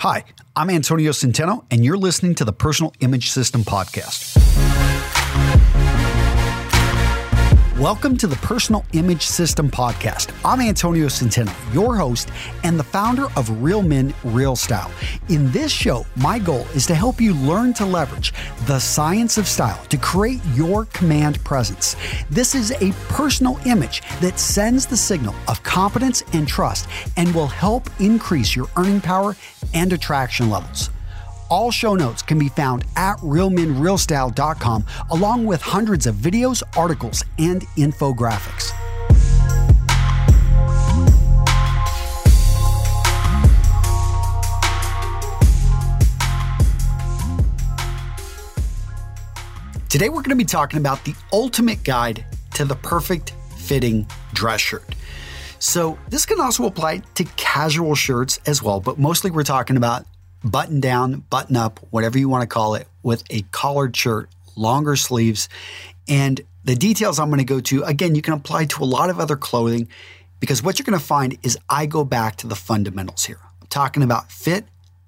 Hi, I'm Antonio Centeno, and you're listening to the Personal Image System Podcast. Welcome to the Personal Image System Podcast. I'm Antonio Centeno, your host and the founder of Real Men, Real Style. In this show, my goal is to help you learn to leverage the science of style to create your command presence. This is a personal image that sends the signal of competence and trust and will help increase your earning power and attraction levels. All show notes can be found at realmenrealstyle.com, along with hundreds of videos, articles, and infographics. Today, we're going to be talking about the ultimate guide to the perfect fitting dress shirt. So, this can also apply to casual shirts as well, but mostly we're talking about button down, button up, whatever you want to call it, with a collared shirt, longer sleeves. And the details I'm going to go to, again, you can apply to a lot of other clothing because what you're going to find is I go back to the fundamentals here. I'm talking about fit,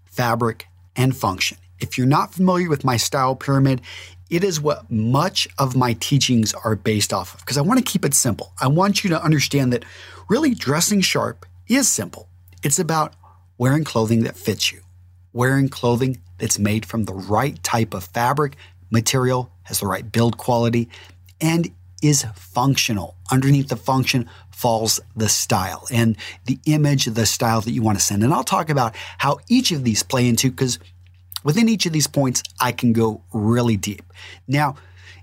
fabric, and function. If you're not familiar with my style pyramid, it is what much of my teachings are based off of because I want to keep it simple. I want you to understand that really dressing sharp is simple. It's about wearing clothing that fits you wearing clothing that's made from the right type of fabric, material, has the right build quality, and is functional. Underneath the function falls the style and the image the style that you want to send. And I'll talk about how each of these play into because within each of these points, I can go really deep. Now,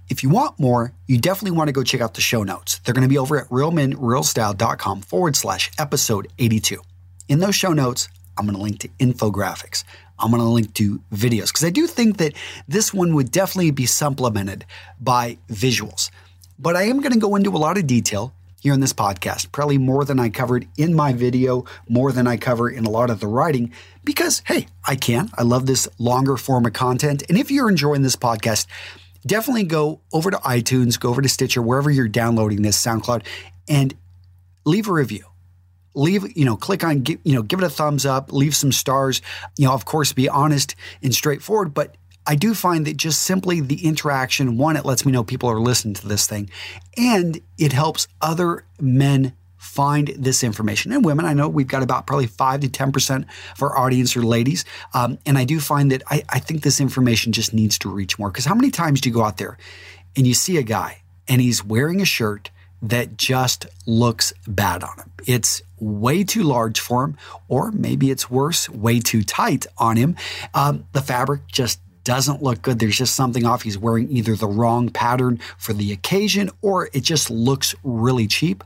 if you want more, you definitely want to go check out the show notes. They're going to be over at realmenrealstyle.com forward slash episode 82. In those show notes, I'm going to link to infographics. I'm going to link to videos because I do think that this one would definitely be supplemented by visuals. But I am going to go into a lot of detail here in this podcast, probably more than I covered in my video, more than I cover in a lot of the writing, because hey, I can. I love this longer form of content. And if you're enjoying this podcast, definitely go over to iTunes, go over to Stitcher, wherever you're downloading this, SoundCloud, and leave a review leave, you know, click on, you know, give it a thumbs up, leave some stars. You know, of course, be honest and straightforward. But I do find that just simply the interaction, one, it lets me know people are listening to this thing, and it helps other men find this information and women. I know we've got about probably five to 10% of our audience are ladies. Um, and I do find that I, I think this information just needs to reach more. Because how many times do you go out there and you see a guy and he's wearing a shirt that just looks bad on him. It's way too large for him, or maybe it's worse, way too tight on him. Um, the fabric just doesn't look good. There's just something off. He's wearing either the wrong pattern for the occasion, or it just looks really cheap.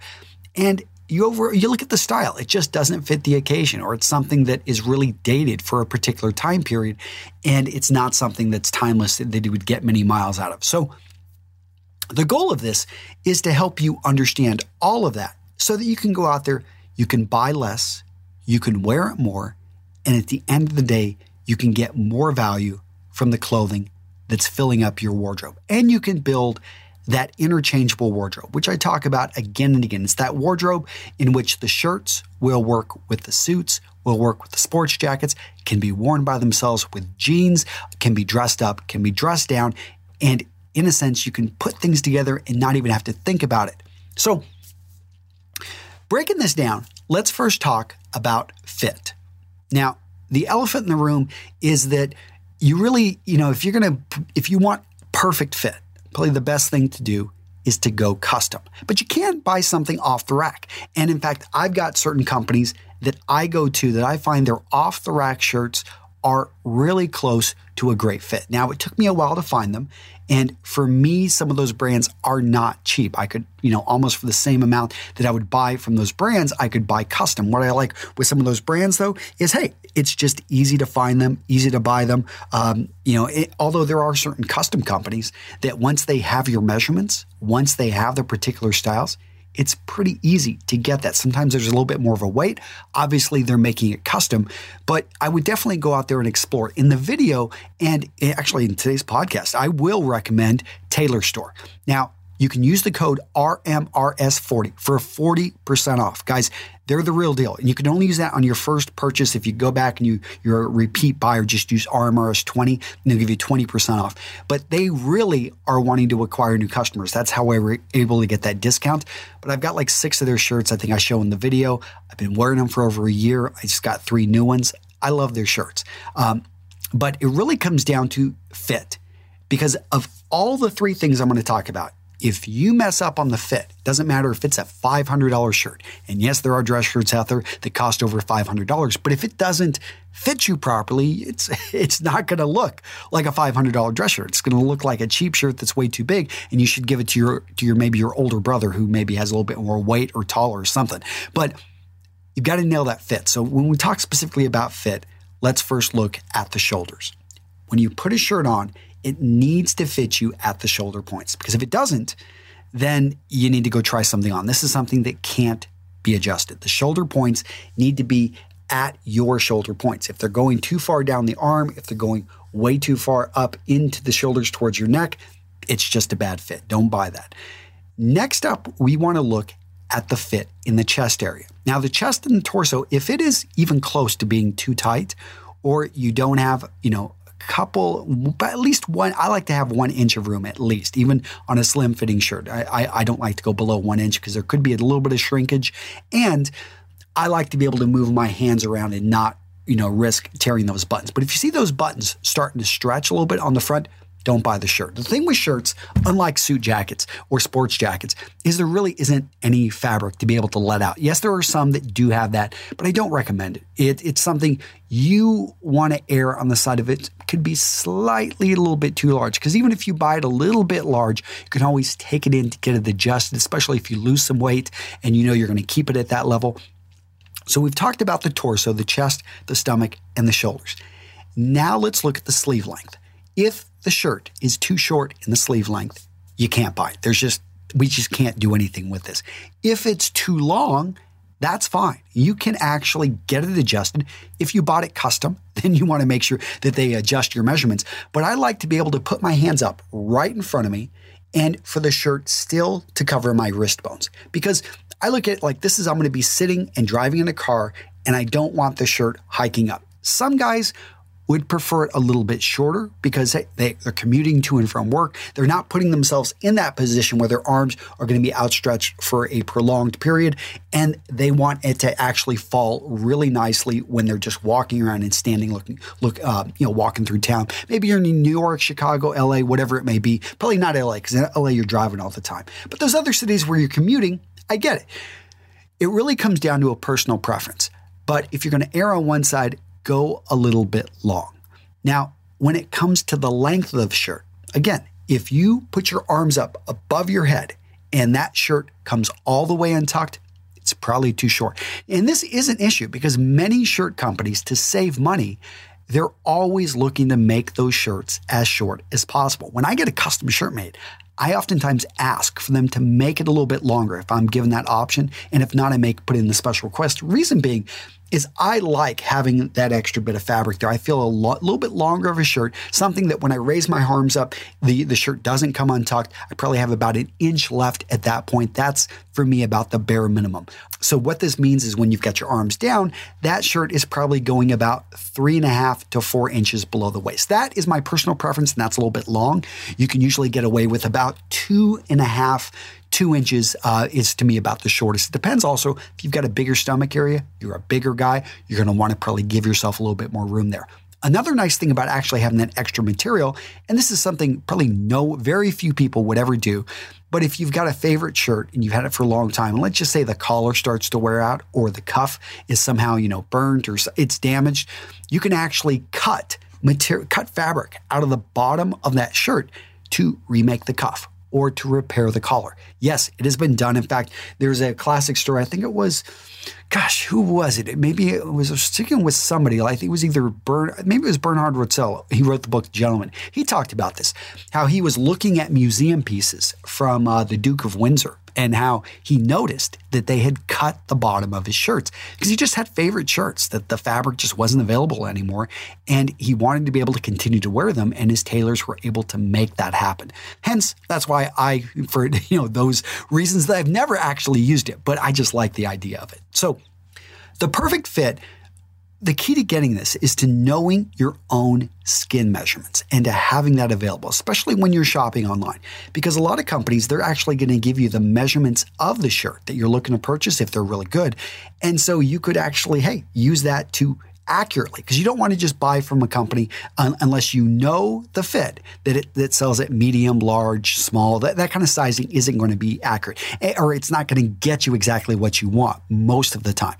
And you over you look at the style, it just doesn't fit the occasion, or it's something that is really dated for a particular time period, and it's not something that's timeless that you would get many miles out of. So the goal of this is to help you understand all of that so that you can go out there, you can buy less, you can wear it more, and at the end of the day, you can get more value from the clothing that's filling up your wardrobe. And you can build that interchangeable wardrobe, which I talk about again and again. It's that wardrobe in which the shirts will work with the suits, will work with the sports jackets, can be worn by themselves with jeans, can be dressed up, can be dressed down, and in a sense, you can put things together and not even have to think about it. So, breaking this down, let's first talk about fit. Now, the elephant in the room is that you really, you know, if you're going to, if you want perfect fit, probably the best thing to do is to go custom. But you can't buy something off the rack. And in fact, I've got certain companies that I go to that I find their off the rack shirts are really close to a great fit. Now, it took me a while to find them. And for me, some of those brands are not cheap. I could, you know, almost for the same amount that I would buy from those brands, I could buy custom. What I like with some of those brands, though, is hey, it's just easy to find them, easy to buy them. Um, you know, it, although there are certain custom companies that once they have your measurements, once they have the particular styles, it's pretty easy to get that. Sometimes there's a little bit more of a wait. Obviously, they're making it custom, but I would definitely go out there and explore. In the video, and eh, actually in today's podcast, I will recommend Tailor Store. Now, you can use the code RMRS40 for 40% off. Guys, they're the real deal. And you can only use that on your first purchase. If you go back and you, you're a repeat buyer, just use RMRS20 and they'll give you 20% off. But they really are wanting to acquire new customers. That's how we were able to get that discount. But I've got like six of their shirts I think I show in the video. I've been wearing them for over a year. I just got three new ones. I love their shirts. Um, but it really comes down to fit because of all the three things I'm going to talk about if you mess up on the fit, doesn't matter if it's a $500 shirt, and yes, there are dress shirts out there that cost over $500, but if it doesn't fit you properly, it's it's not going to look like a $500 dress shirt. It's going to look like a cheap shirt that's way too big, and you should give it to your to your maybe your older brother who maybe has a little bit more weight or taller or something. But you've got to nail that fit. So when we talk specifically about fit, let's first look at the shoulders. When you put a shirt on, it needs to fit you at the shoulder points because if it doesn't, then you need to go try something on. This is something that can't be adjusted. The shoulder points need to be at your shoulder points. If they're going too far down the arm, if they're going way too far up into the shoulders towards your neck, it's just a bad fit. Don't buy that. Next up, we want to look at the fit in the chest area. Now, the chest and the torso, if it is even close to being too tight, or you don't have, you know, couple, at least one. I like to have one inch of room at least, even on a slim fitting shirt. I, I, I don't like to go below one inch because there could be a little bit of shrinkage. And I like to be able to move my hands around and not, you know, risk tearing those buttons. But if you see those buttons starting to stretch a little bit on the front, don't buy the shirt. The thing with shirts, unlike suit jackets or sports jackets, is there really isn't any fabric to be able to let out. Yes, there are some that do have that, but I don't recommend it. it it's something you want to err on the side of it. it could be slightly a little bit too large because even if you buy it a little bit large, you can always take it in to get it adjusted, especially if you lose some weight and you know you're going to keep it at that level. So we've talked about the torso, the chest, the stomach, and the shoulders. Now let's look at the sleeve length. If the shirt is too short in the sleeve length, you can't buy it. There's just, we just can't do anything with this. If it's too long, that's fine. You can actually get it adjusted. If you bought it custom, then you want to make sure that they adjust your measurements. But I like to be able to put my hands up right in front of me and for the shirt still to cover my wrist bones. Because I look at it like this is I'm going to be sitting and driving in a car and I don't want the shirt hiking up. Some guys would prefer it a little bit shorter because they, they, are commuting to and from work. They're not putting themselves in that position where their arms are going to be outstretched for a prolonged period. And they want it to actually fall really nicely when they're just walking around and standing, looking, look, uh, you know, walking through town. Maybe you're in New York, Chicago, LA, whatever it may be. Probably not LA because in LA you're driving all the time. But those other cities where you're commuting, I get it. It really comes down to a personal preference. But if you're going to err on one side, go a little bit long. Now, when it comes to the length of the shirt, again, if you put your arms up above your head and that shirt comes all the way untucked, it's probably too short. And this is an issue because many shirt companies, to save money, they're always looking to make those shirts as short as possible. When I get a custom shirt made, I oftentimes ask for them to make it a little bit longer if I'm given that option. And if not, I make put in the special request. Reason being is I like having that extra bit of fabric there. I feel a lo- little bit longer of a shirt, something that when I raise my arms up, the, the shirt doesn't come untucked. I probably have about an inch left at that point. That's for me about the bare minimum. So what this means is when you've got your arms down, that shirt is probably going about three and a half to four inches below the waist. That is my personal preference, and that's a little bit long. You can usually get away with about two and a half two inches uh, is to me about the shortest. It depends also if you've got a bigger stomach area, you're a bigger guy, you're going to want to probably give yourself a little bit more room there. Another nice thing about actually having that extra material, and this is something probably no, very few people would ever do, but if you've got a favorite shirt and you've had it for a long time, and let's just say the collar starts to wear out or the cuff is somehow, you know, burnt or it's damaged, you can actually cut material, cut fabric out of the bottom of that shirt to remake the cuff or to repair the collar. Yes, it has been done. In fact, there's a classic story. I think it was, gosh, who was it? Maybe it was sticking with somebody. I think it was either Bern, maybe it was Bernhard Roetzel. He wrote the book Gentleman. He talked about this, how he was looking at museum pieces from uh, the Duke of Windsor and how he noticed that they had cut the bottom of his shirts. Because he just had favorite shirts that the fabric just wasn't available anymore and he wanted to be able to continue to wear them and his tailors were able to make that happen. Hence that's why i for you know those reasons that i've never actually used it but i just like the idea of it. So the perfect fit the key to getting this is to knowing your own skin measurements and to having that available, especially when you're shopping online. Because a lot of companies, they're actually going to give you the measurements of the shirt that you're looking to purchase if they're really good. And so you could actually, hey, use that to accurately because you don't want to just buy from a company un- unless you know the fit that it that sells at medium, large, small. That, that kind of sizing isn't going to be accurate eh, or it's not going to get you exactly what you want most of the time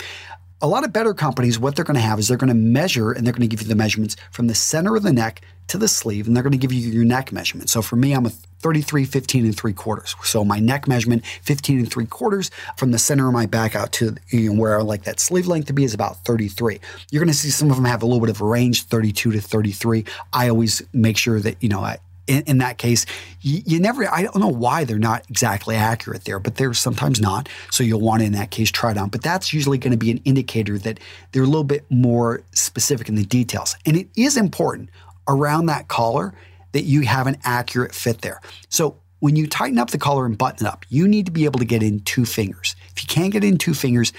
a lot of better companies, what they're going to have is they're going to measure and they're going to give you the measurements from the center of the neck to the sleeve, and they're going to give you your neck measurement. So for me, I'm a 33, 15, and three quarters. So my neck measurement, 15 and three quarters, from the center of my back out to you know, where I like that sleeve length to be is about 33. You're going to see some of them have a little bit of a range, 32 to 33. I always make sure that, you know, I, in, in that case, you, you, never, I don't know why they're not exactly accurate there, but they're sometimes not. So you'll want to, in that case, try it on. But that's usually going to be an indicator that they're a little bit more specific in the details. And it is important around that collar that you have an accurate fit there. So when you tighten up the collar and button it up, you need to be able to get in two fingers. If you can't get in two fingers,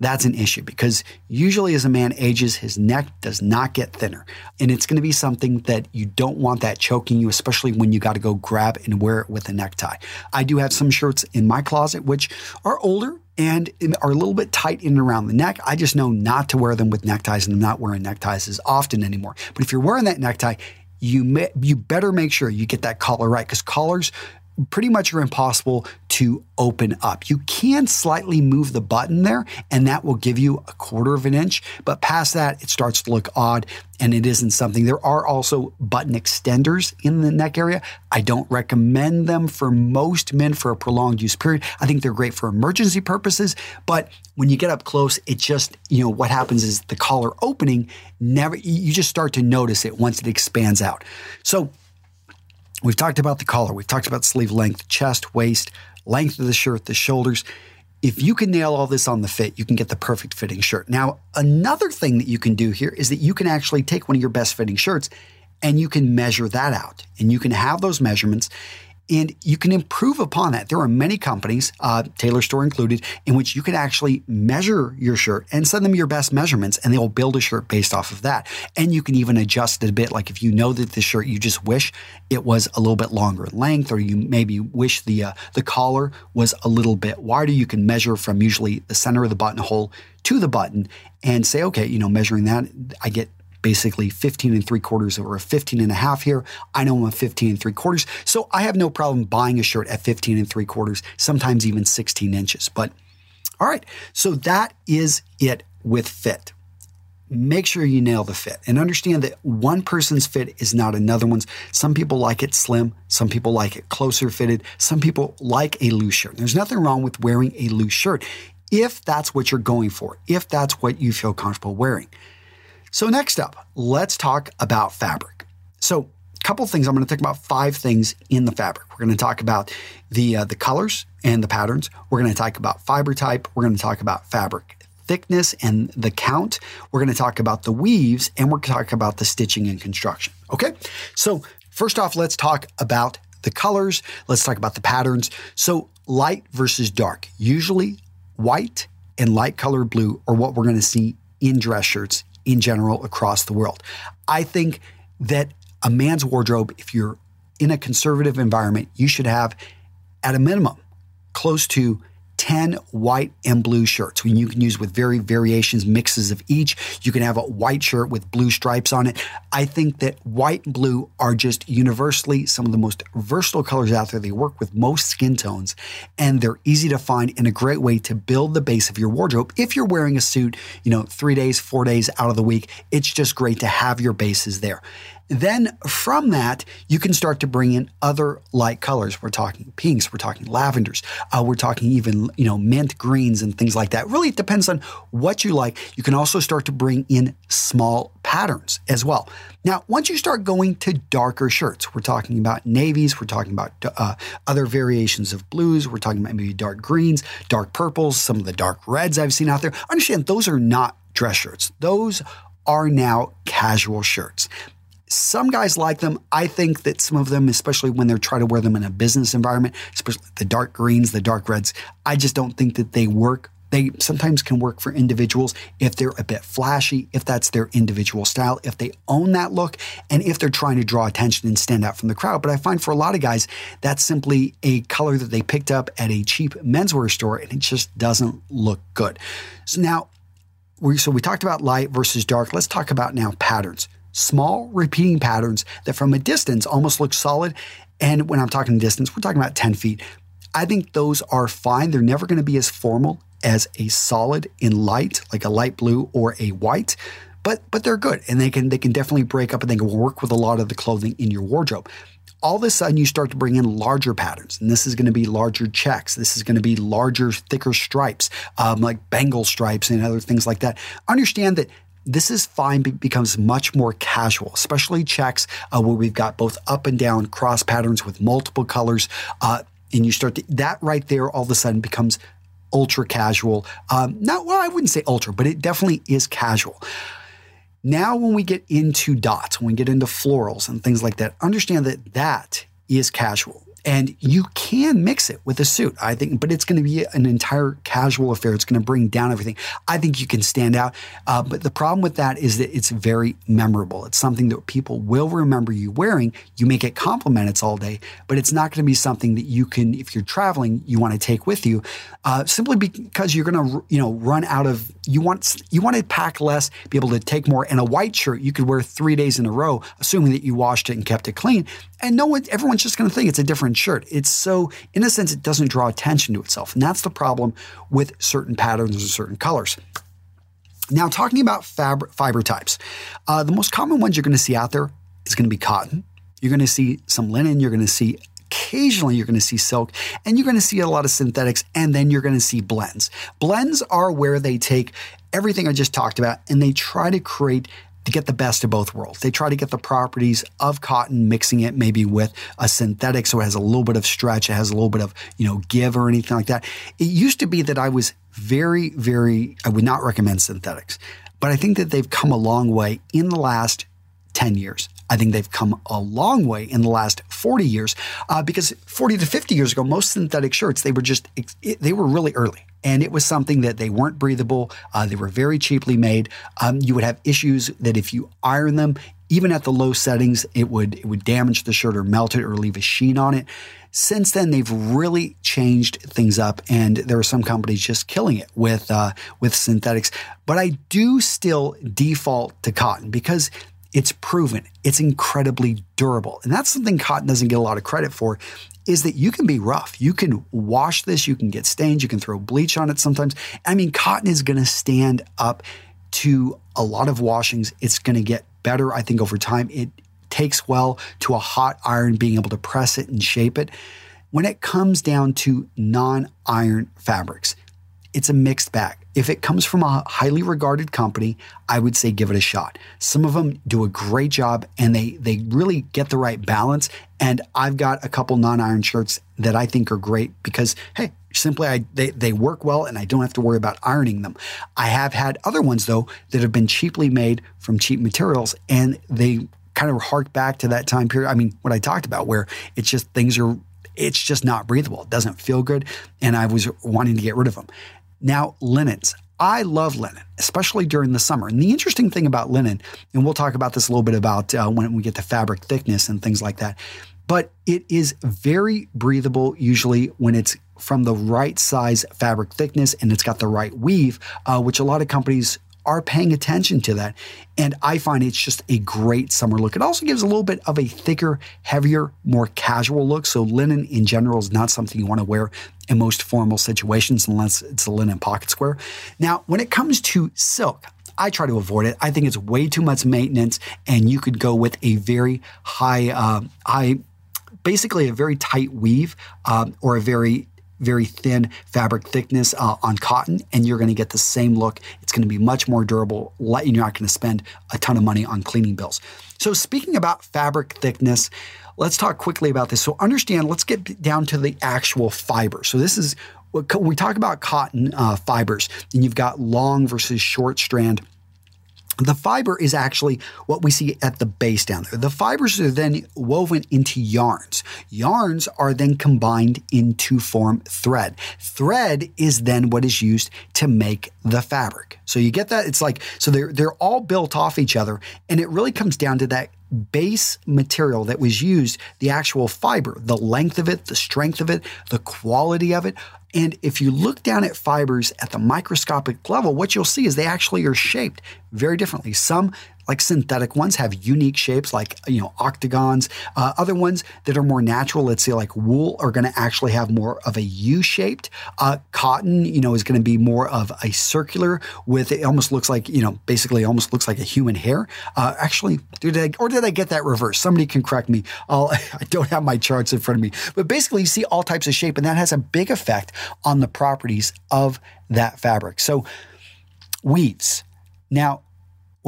that's an issue because usually as a man ages, his neck does not get thinner. And it's going to be something that you don't want that choking you, especially when you got to go grab and wear it with a necktie. I do have some shirts in my closet which are older and are a little bit tight in and around the neck. I just know not to wear them with neckties and I'm not wearing neckties as often anymore. But if you're wearing that necktie, you may, you better make sure you get that collar right because collars pretty much are impossible to open up. You can slightly move the button there, and that will give you a quarter of an inch. But past that, it starts to look odd, and it isn't something. There are also button extenders in the neck area. I don't recommend them for most men for a prolonged use period. I think they're great for emergency purposes, but when you get up close, it just, you know, what happens is the collar opening never, you just start to notice it once it expands out. So, We've talked about the collar, we've talked about sleeve length, chest, waist, length of the shirt, the shoulders. If you can nail all this on the fit, you can get the perfect fitting shirt. Now, another thing that you can do here is that you can actually take one of your best fitting shirts and you can measure that out and you can have those measurements and you can improve upon that. There are many companies, uh, Tailor Store included, in which you can actually measure your shirt and send them your best measurements, and they will build a shirt based off of that. And you can even adjust it a bit. Like if you know that the shirt you just wish it was a little bit longer length, or you maybe wish the uh, the collar was a little bit wider, you can measure from usually the center of the buttonhole to the button and say, okay, you know, measuring that, I get basically 15 and three quarters or a 15 and a half here. I know I'm a 15 and three quarters. So I have no problem buying a shirt at 15 and three quarters, sometimes even 16 inches. But all right, so that is it with fit. Make sure you nail the fit and understand that one person's fit is not another one's. Some people like it slim, some people like it closer fitted, some people like a loose shirt. There's nothing wrong with wearing a loose shirt if that's what you're going for, if that's what you feel comfortable wearing. So, next up, let's talk about fabric. So, a couple things. I'm going to talk about five things in the fabric. We're going to talk about the uh, the colors and the patterns. We're going to talk about fiber type. We're going to talk about fabric thickness and the count. We're going to talk about the weaves, and we're going to talk about the stitching and construction. Okay. So, first off, let's talk about the colors. Let's talk about the patterns. So, light versus dark. Usually, white and light colored blue are what we're going to see in dress shirts in general across the world. I think that a man's wardrobe, if you're in a conservative environment, you should have at a minimum close to 10 white and blue shirts. You can use with very variations, mixes of each. You can have a white shirt with blue stripes on it. I think that white and blue are just universally some of the most versatile colors out there. They work with most skin tones and they're easy to find and a great way to build the base of your wardrobe. If you're wearing a suit, you know, three days, four days out of the week, it's just great to have your bases there. Then from that, you can start to bring in other light colors. We're talking pinks, we're talking lavenders, uh, we're talking even you know mint greens and things like that. Really, it depends on what you like. You can also start to bring in small patterns as well. Now, once you start going to darker shirts, we're talking about navies, we're talking about uh, other variations of blues, we're talking about maybe dark greens, dark purples, some of the dark reds I've seen out there. Understand those are not dress shirts. Those are now casual shirts. Some guys like them. I think that some of them, especially when they're trying to wear them in a business environment, especially the dark greens, the dark reds, I just don't think that they work they sometimes can work for individuals if they're a bit flashy, if that's their individual style, if they own that look, and if they're trying to draw attention and stand out from the crowd. But I find for a lot of guys, that's simply a color that they picked up at a cheap menswear store and it just doesn't look good. So now, we, so we talked about light versus dark. Let's talk about now patterns small repeating patterns that from a distance almost look solid. And when I'm talking distance, we're talking about 10 feet. I think those are fine. They're never going to be as formal as a solid in light, like a light blue or a white, but but they're good and they can they can definitely break up and they can work with a lot of the clothing in your wardrobe. All of a sudden, you start to bring in larger patterns, and this is going to be larger checks. This is going to be larger, thicker stripes, um, like Bengal stripes and other things like that. Understand that this is fine becomes much more casual, especially checks uh, where we've got both up and down cross patterns with multiple colors. Uh, and you start to, that right there all of a sudden becomes ultra casual. Um, not, well, I wouldn't say ultra, but it definitely is casual. Now, when we get into dots, when we get into florals and things like that, understand that that is casual. And you can mix it with a suit, I think, but it's going to be an entire casual affair. It's going to bring down everything. I think you can stand out. Uh, but the problem with that is that it's very memorable. It's something that people will remember you wearing. You may get compliments all day, but it's not going to be something that you can, if you're traveling, you want to take with you, uh, simply because you're going to, you know, run out of. You want you want to pack less, be able to take more. And a white shirt you could wear three days in a row, assuming that you washed it and kept it clean. And no one, everyone's just going to think it's a different shirt. It's so, in a sense, it doesn't draw attention to itself. And that's the problem with certain patterns and certain colors. Now, talking about fab- fiber types, uh, the most common ones you're going to see out there is going to be cotton. You're going to see some linen. You're going to see occasionally you're going to see silk and you're going to see a lot of synthetics and then you're going to see blends. Blends are where they take everything I just talked about and they try to create to get the best of both worlds. They try to get the properties of cotton, mixing it maybe with a synthetic so it has a little bit of stretch, it has a little bit of, you know, give or anything like that. It used to be that I was very, very, I would not recommend synthetics, but I think that they've come a long way in the last 10 years. I think they've come a long way in the last 40 years uh, because 40 to 50 years ago, most synthetic shirts, they were just, they were really early and it was something that they weren't breathable. Uh, they were very cheaply made. Um, you would have issues that if you iron them, even at the low settings, it would it would damage the shirt or melt it or leave a sheen on it. Since then, they've really changed things up, and there are some companies just killing it with uh, with synthetics. But I do still default to cotton because it's proven. It's incredibly durable. And that's something cotton doesn't get a lot of credit for is that you can be rough. You can wash this, you can get stains, you can throw bleach on it sometimes. I mean, cotton is going to stand up to a lot of washings. It's going to get better, I think, over time. It takes well to a hot iron, being able to press it and shape it. When it comes down to non iron fabrics, it's a mixed bag. If it comes from a highly regarded company, I would say give it a shot. Some of them do a great job and they they really get the right balance. And I've got a couple non-iron shirts that I think are great because hey, simply I they, they work well and I don't have to worry about ironing them. I have had other ones though that have been cheaply made from cheap materials and they kind of hark back to that time period. I mean, what I talked about where it's just things are it's just not breathable. It doesn't feel good. And I was wanting to get rid of them. Now, linens. I love linen, especially during the summer. And the interesting thing about linen, and we'll talk about this a little bit about uh, when we get to fabric thickness and things like that, but it is very breathable usually when it's from the right size fabric thickness and it's got the right weave, uh, which a lot of companies are paying attention to that. And I find it's just a great summer look. It also gives a little bit of a thicker, heavier, more casual look. So linen in general is not something you want to wear in most formal situations unless it's a linen pocket square. Now, when it comes to silk, I try to avoid it. I think it's way too much maintenance, and you could go with a very high, uh, high, basically a very tight weave um, or a very very thin fabric thickness uh, on cotton, and you're going to get the same look. It's going to be much more durable, and you're not going to spend a ton of money on cleaning bills. So, speaking about fabric thickness, let's talk quickly about this. So, understand, let's get down to the actual fiber. So, this is when we talk about cotton uh, fibers, and you've got long versus short strand. The fiber is actually what we see at the base down there. The fibers are then woven into yarns. Yarns are then combined into form thread. Thread is then what is used to make the fabric. So you get that? It's like, so they're, they're all built off each other, and it really comes down to that base material that was used, the actual fiber, the length of it, the strength of it, the quality of it. And if you look down at fibers at the microscopic level, what you'll see is they actually are shaped very differently. Some like synthetic ones have unique shapes like you know octagons. Uh, other ones that are more natural let's say like wool are going to actually have more of a u-shaped uh, cotton you know is going to be more of a circular with it almost looks like you know basically almost looks like a human hair. Uh, actually did I, or did i get that reverse? somebody can correct me. I'll, i don't have my charts in front of me. But basically you see all types of shape and that has a big effect on the properties of that fabric. So weaves now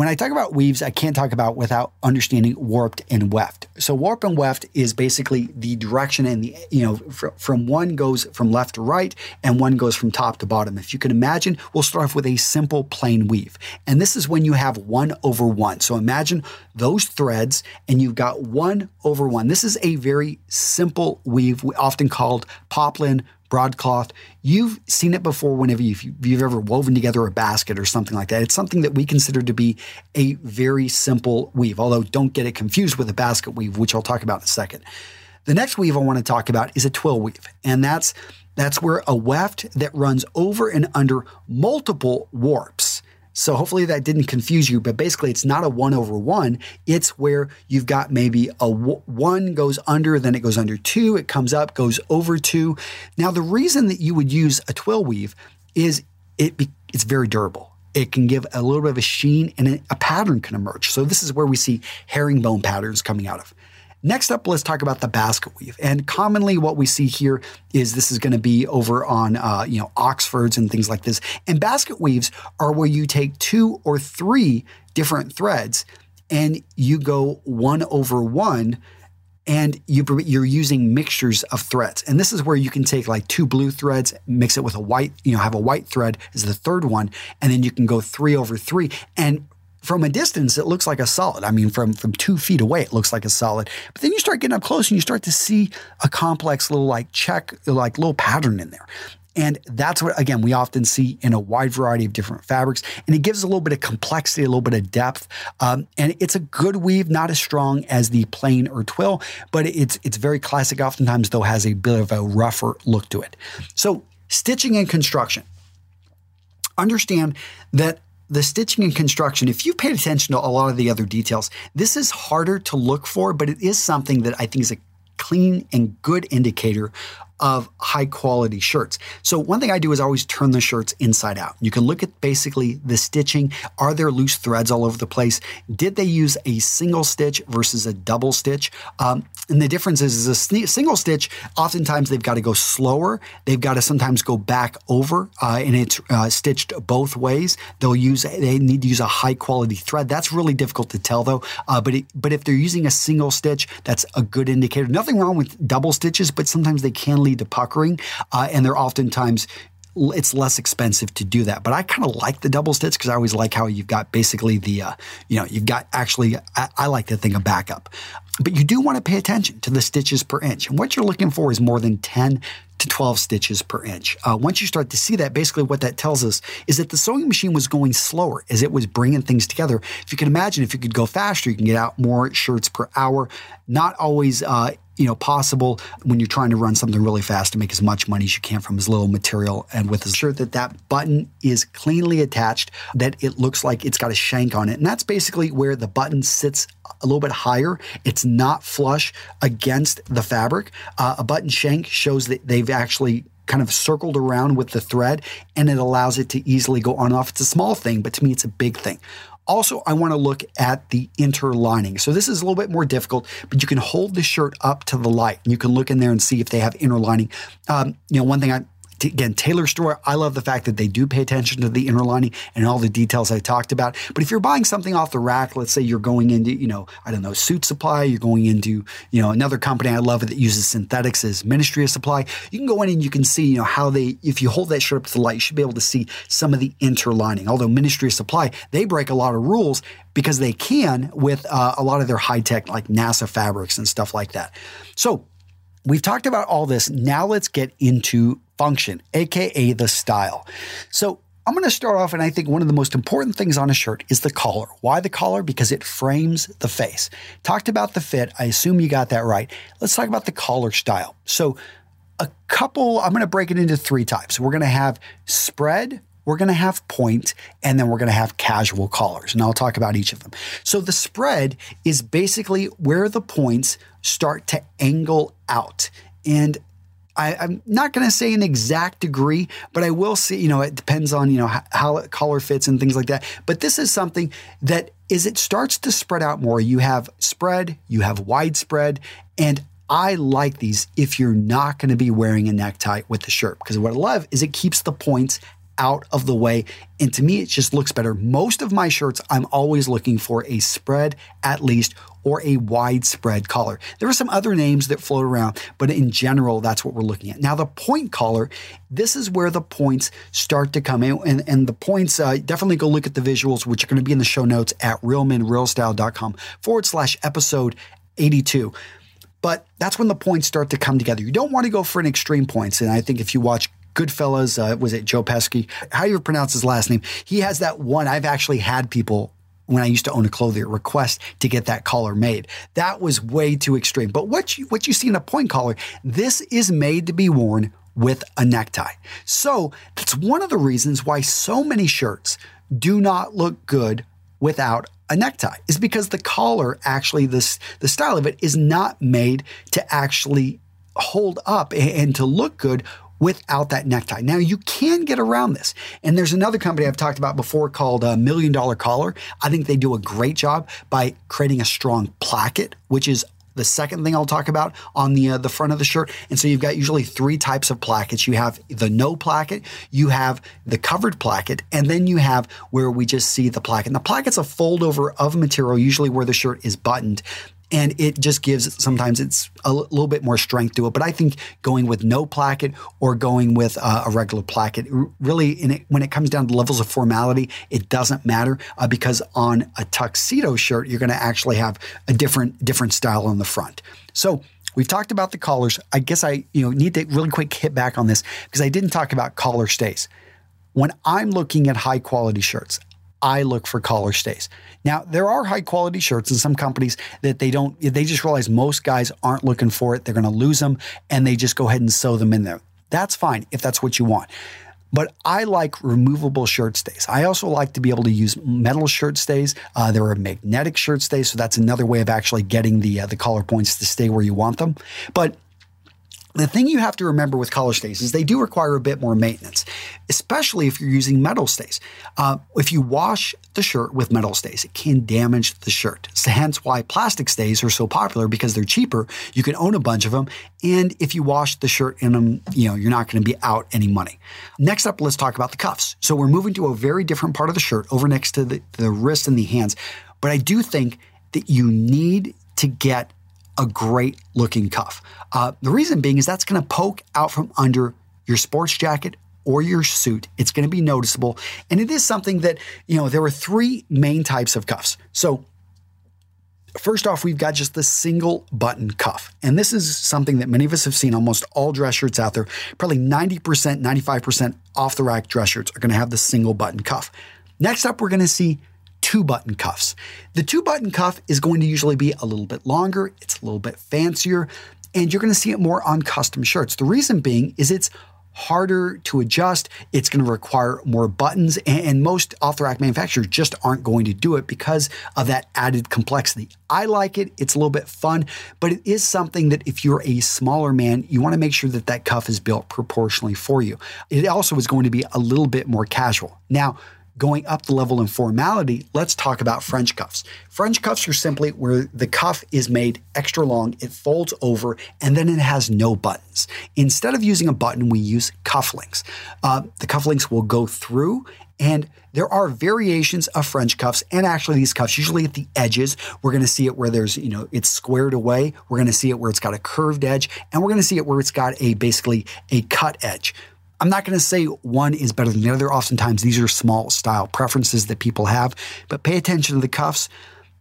when I talk about weaves, I can't talk about without understanding warped and weft. So warp and weft is basically the direction and the you know fr- from one goes from left to right and one goes from top to bottom. If you can imagine, we'll start off with a simple plain weave, and this is when you have one over one. So imagine those threads, and you've got one over one. This is a very simple weave, often called poplin broadcloth. You've seen it before whenever you've, you've, ever woven together a basket or something like that. It's something that we consider to be a very simple weave, although don't get it confused with a basket weave, which I'll talk about in a second. The next weave I want to talk about is a twill weave, and that's that's where a weft that runs over and under multiple warps so hopefully that didn't confuse you, but basically it's not a one over one. It's where you've got maybe a one goes under, then it goes under two, it comes up, goes over two. Now the reason that you would use a twill weave is it be, it's very durable. It can give a little bit of a sheen and a pattern can emerge. So this is where we see herringbone patterns coming out of. Next up, let's talk about the basket weave. And commonly, what we see here is this is going to be over on uh, you know Oxfords and things like this. And basket weaves are where you take two or three different threads and you go one over one and you, are using mixtures of threads. And this is where you can take like two blue threads, mix it with a white, you know, have a white thread as the third one, and then you can go three over three. And from a distance, it looks like a solid. I mean, from from two feet away, it looks like a solid. But then you start getting up close and you start to see a complex little like check, like little pattern in there. And that's what, again, we often see in a wide variety of different fabrics. And it gives a little bit of complexity, a little bit of depth. Um, and it's a good weave, not as strong as the plain or twill, but it's, it's very classic. Oftentimes, though, has a bit of a rougher look to it. So, stitching and construction. Understand that the stitching and construction, if you paid attention to a lot of the other details, this is harder to look for, but it is something that I think is a clean and good indicator of high quality shirts. So one thing I do is always turn the shirts inside out. You can look at basically the stitching. Are there loose threads all over the place? Did they use a single stitch versus a double stitch? Um, and the difference is, is a single stitch, oftentimes they've got to go slower. They've got to sometimes go back over uh, and it's uh, stitched both ways. They'll use, they need to use a high quality thread. That's really difficult to tell though. Uh, but, it, but if they're using a single stitch, that's a good indicator. Nothing wrong with double stitches, but sometimes they can lead to puckering, uh, and they're oftentimes it's less expensive to do that. But I kind of like the double stitch because I always like how you've got basically the, uh, you know, you've got actually, I, I, like to think of backup. But you do want to pay attention to the stitches per inch. And what you're looking for is more than 10 to 12 stitches per inch. Uh, once you start to see that, basically what that tells us is that the sewing machine was going slower as it was bringing things together. If you can imagine, if you could go faster, you can get out more shirts per hour. Not always uh, you know possible when you're trying to run something really fast to make as much money as you can from as little material and with shirt that that button is cleanly attached that it looks like it's got a shank on it and that's basically where the button sits a little bit higher it's not flush against the fabric uh, a button shank shows that they've actually kind of circled around with the thread and it allows it to easily go on and off. It's a small thing, but to me, it's a big thing. Also, I want to look at the interlining. So this is a little bit more difficult, but you can hold the shirt up to the light and you can look in there and see if they have interlining. Um, you know, one thing I again, Tailor Store, I love the fact that they do pay attention to the inner lining and all the details I talked about. But if you're buying something off the rack, let's say you're going into, you know, I don't know, Suitsupply, you're going into, you know, another company I love that uses synthetics as Ministry of Supply, you can go in and you can see, you know, how they, if you hold that shirt up to the light, you should be able to see some of the interlining. Although Ministry of Supply, they break a lot of rules because they can with uh, a lot of their high tech, like NASA fabrics and stuff like that. So, We've talked about all this. Now let's get into function, aka the style. So I'm going to start off, and I think one of the most important things on a shirt is the collar. Why the collar? Because it frames the face. Talked about the fit. I assume you got that right. Let's talk about the collar style. So, a couple, I'm going to break it into three types. We're going to have spread, we're going to have point, and then we're going to have casual collars. And I'll talk about each of them. So, the spread is basically where the points start to angle out. And I, am not going to say an exact degree, but I will see, you know, it depends on, you know, how, how collar fits and things like that. But this is something that is it starts to spread out more. You have spread, you have widespread, and I like these if you're not going to be wearing a necktie with the shirt because what I love is it keeps the points out of the way. And to me, it just looks better. Most of my shirts, I'm always looking for a spread at least or a widespread collar. There are some other names that float around, but in general, that's what we're looking at. Now, the point collar, this is where the points start to come in. And, and the points, uh, definitely go look at the visuals, which are going to be in the show notes at realmenrealstyle.com forward slash episode 82 but that's when the points start to come together. You don't want to go for an extreme points. And I think if you watch Goodfellas, uh, was it Joe Pesci? How do you pronounce his last name? He has that one. I've actually had people when I used to own a clothier request to get that collar made. That was way too extreme. But what you what you see in a point collar, this is made to be worn with a necktie. So that's one of the reasons why so many shirts do not look good without a necktie is because the collar actually this the style of it is not made to actually hold up and to look good without that necktie. Now you can get around this. And there's another company I've talked about before called a uh, Million Dollar Collar. I think they do a great job by creating a strong placket, which is the second thing I'll talk about on the uh, the front of the shirt. And so you've got usually three types of plackets. You have the no placket, you have the covered placket, and then you have where we just see the placket. And the placket's a fold over of material, usually where the shirt is buttoned and it just gives sometimes it's a little bit more strength to it. But I think going with no placket or going with uh, a regular placket, really, it, when it comes down to levels of formality, it doesn't matter uh, because on a tuxedo shirt, you're going to actually have a different different style on the front. So. We've talked about the collars. I guess I, you know, need to really quick hit back on this because I didn't talk about collar stays. When I'm looking at high quality shirts, I look for collar stays. Now, there are high quality shirts in some companies that they don't, they just realize most guys aren't looking for it. They're going to lose them and they just go ahead and sew them in there. That's fine if that's what you want. But I like removable shirt stays. I also like to be able to use metal shirt stays. Uh, there are magnetic shirt stays, so that's another way of actually getting the uh, the collar points to stay where you want them. But the thing you have to remember with collar stays is they do require a bit more maintenance, especially if you're using metal stays. Uh, if you wash the shirt with metal stays, it can damage the shirt. So hence why plastic stays are so popular because they're cheaper. You can own a bunch of them, and if you wash the shirt in them, you know you're not going to be out any money. Next up, let's talk about the cuffs. So we're moving to a very different part of the shirt, over next to the, the wrist and the hands. But I do think that you need to get a great looking cuff. Uh, the reason being is that's going to poke out from under your sports jacket or your suit. It's going to be noticeable. And it is something that, you know, there are three main types of cuffs. So, First off, we've got just the single button cuff. And this is something that many of us have seen almost all dress shirts out there. Probably 90%, 95% off the rack dress shirts are going to have the single button cuff. Next up, we're going to see two button cuffs. The two button cuff is going to usually be a little bit longer, it's a little bit fancier, and you're going to see it more on custom shirts. The reason being is it's harder to adjust. It's going to require more buttons, and, most off the rack manufacturers just aren't going to do it because of that added complexity. I like it. It's a little bit fun, but it is something that if you're a smaller man, you want to make sure that that cuff is built proportionally for you. It also is going to be a little bit more casual. Now, Going up the level in formality, let's talk about French cuffs. French cuffs are simply where the cuff is made extra long, it folds over, and then it has no buttons. Instead of using a button, we use cufflinks. Uh, the cufflinks will go through and there are variations of French cuffs, and actually these cuffs, usually at the edges, we're going to see it where there's, you know, it's squared away. We're going to see it where it's got a curved edge, and we're going to see it where it's got a basically a cut edge. I'm not going to say one is better than the other. Oftentimes, these are small style preferences that people have, but pay attention to the cuffs.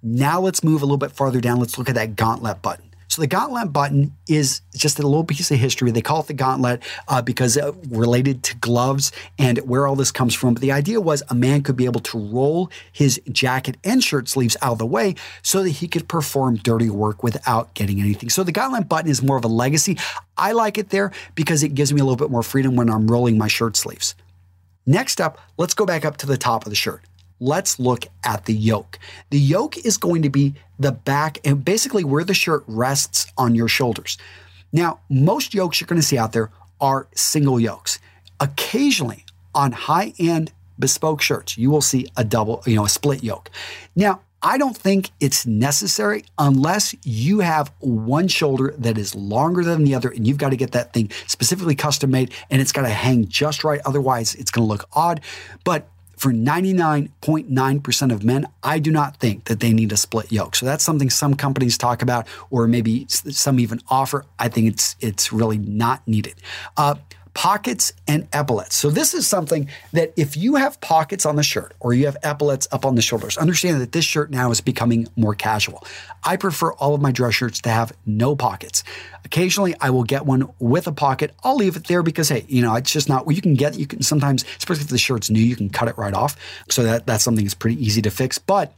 Now, let's move a little bit farther down. Let's look at that gauntlet button. The gauntlet button is just a little piece of history. They call it the gauntlet uh, because uh, related to gloves and where all this comes from. But the idea was a man could be able to roll his jacket and shirt sleeves out of the way so that he could perform dirty work without getting anything. So the gauntlet button is more of a legacy. I like it there because it gives me a little bit more freedom when I'm rolling my shirt sleeves. Next up, let's go back up to the top of the shirt let's look at the yoke. The yoke is going to be the back and basically where the shirt rests on your shoulders. Now, most yokes you're going to see out there are single yokes. Occasionally, on high end bespoke shirts, you will see a double, you know, a split yoke. Now, I don't think it's necessary unless you have one shoulder that is longer than the other and you've got to get that thing specifically custom made and it's got to hang just right. Otherwise, it's going to look odd. But for 99.9% of men, I do not think that they need a split yoke. So that's something some companies talk about, or maybe some even offer. I think it's it's really not needed. Uh, pockets and epaulets. So this is something that if you have pockets on the shirt or you have epaulets up on the shoulders, understand that this shirt now is becoming more casual. I prefer all of my dress shirts to have no pockets. Occasionally I will get one with a pocket. I'll leave it there because hey, you know, it's just not you can get you can sometimes, especially if the shirt's new, you can cut it right off. So that that's something that's pretty easy to fix. But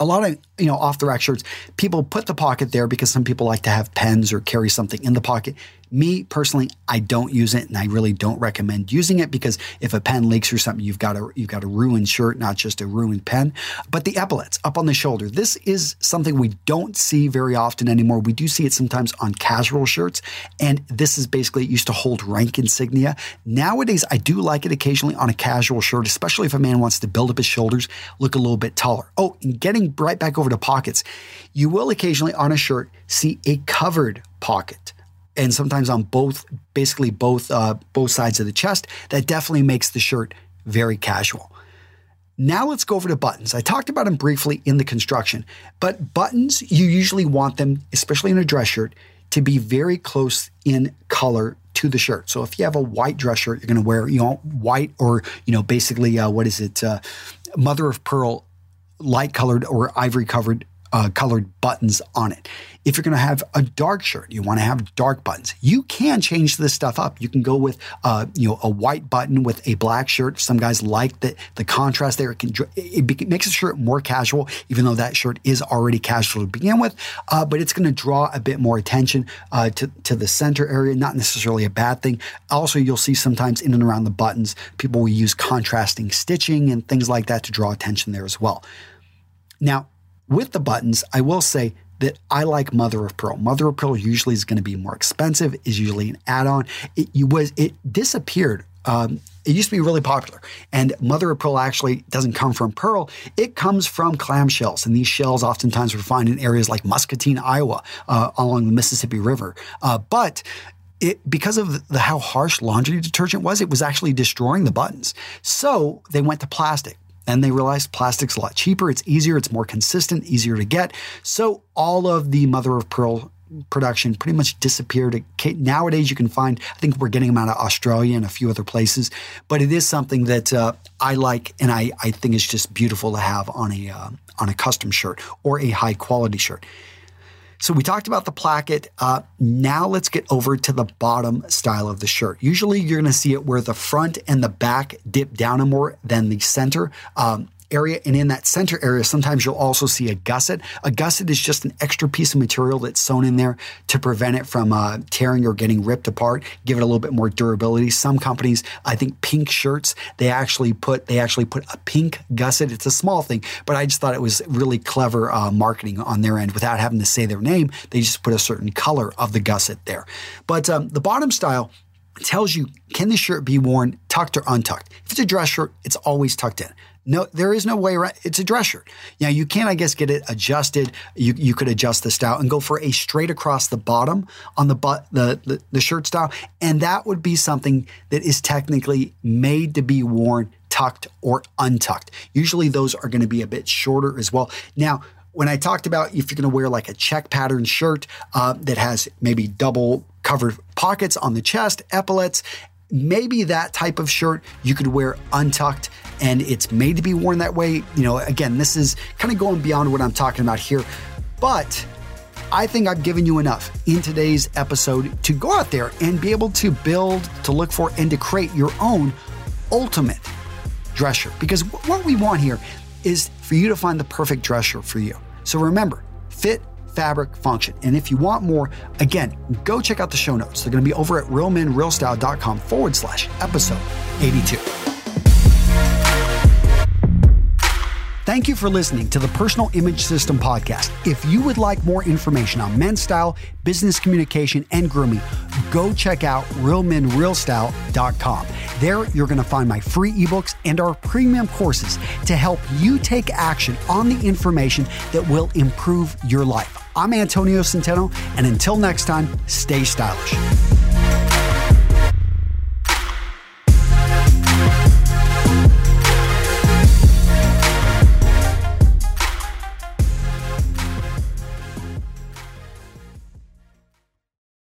a lot of you know off the rack shirts people put the pocket there because some people like to have pens or carry something in the pocket me personally, I don't use it, and I really don't recommend using it because if a pen leaks or something, you've got a you've got a ruined shirt, not just a ruined pen. But the epaulets up on the shoulder, this is something we don't see very often anymore. We do see it sometimes on casual shirts, and this is basically it used to hold rank insignia. Nowadays, I do like it occasionally on a casual shirt, especially if a man wants to build up his shoulders, look a little bit taller. Oh, and getting right back over to pockets, you will occasionally on a shirt see a covered pocket and sometimes on both, basically both uh, both sides of the chest. That definitely makes the shirt very casual. Now let's go over to buttons. I talked about them briefly in the construction, but buttons you usually want them, especially in a dress shirt, to be very close in color to the shirt. So if you have a white dress shirt, you're going to wear you know white or you know basically uh, what is it, uh, mother of pearl, light colored or ivory covered uh, colored buttons on it. If you're going to have a dark shirt, you want to have dark buttons. You can change this stuff up. You can go with uh, you know a white button with a black shirt. Some guys like the the contrast there. It can it makes the shirt more casual, even though that shirt is already casual to begin with. Uh, but it's going to draw a bit more attention uh, to to the center area. Not necessarily a bad thing. Also, you'll see sometimes in and around the buttons, people will use contrasting stitching and things like that to draw attention there as well. Now, with the buttons, I will say that I like Mother of Pearl. Mother of Pearl usually is going to be more expensive, is usually an add-on. It was it disappeared. Um, it used to be really popular, and Mother of Pearl actually doesn't come from pearl. It comes from clamshells, and these shells oftentimes were found in areas like Muscatine, Iowa, uh, along the Mississippi River. Uh, but it, because of the, how harsh laundry detergent was, it was actually destroying the buttons. So they went to plastic. And they realized plastic's a lot cheaper, it's easier, it's more consistent, easier to get. So all of the mother of pearl production pretty much disappeared. Nowadays, you can find, I think we're getting them out of Australia and a few other places, but it is something that uh, I like and I, I think is just beautiful to have on a, uh, on a custom shirt or a high quality shirt. So we talked about the placket. Uh, now let's get over to the bottom style of the shirt. Usually you're going to see it where the front and the back dip down more than the center. Um, area. And in that center area, sometimes you'll also see a gusset. A gusset is just an extra piece of material that's sewn in there to prevent it from uh, tearing or getting ripped apart, give it a little bit more durability. Some companies, I think pink shirts, they actually put they actually put a pink gusset. It's a small thing, but I just thought it was really clever uh, marketing on their end without having to say their name. They just put a certain color of the gusset there. But um, the bottom style tells you can the shirt be worn tucked or untucked. If it's a dress shirt, it's always tucked in. No, there is no way around. It's a dress shirt. Now you can, I guess, get it adjusted. You you could adjust the style and go for a straight across the bottom on the butt the, the the shirt style, and that would be something that is technically made to be worn tucked or untucked. Usually those are going to be a bit shorter as well. Now when I talked about if you're going to wear like a check pattern shirt uh, that has maybe double covered pockets on the chest, epaulets, maybe that type of shirt you could wear untucked and it's made to be worn that way. You know, again, this is kind of going beyond what I'm talking about here, but I think I've given you enough in today's episode to go out there and be able to build, to look for, and to create your own ultimate dress shirt. Because what we want here is for you to find the perfect dress shirt for you. So remember, fit, fabric, function. And if you want more, again, go check out the show notes. They're going to be over at realmenrealstyle.com forward slash episode 82. Thank you for listening to the Personal Image System podcast. If you would like more information on men's style, business communication, and grooming, go check out realmenrealstyle.com. There, you're going to find my free ebooks and our premium courses to help you take action on the information that will improve your life. I'm Antonio Centeno, and until next time, stay stylish.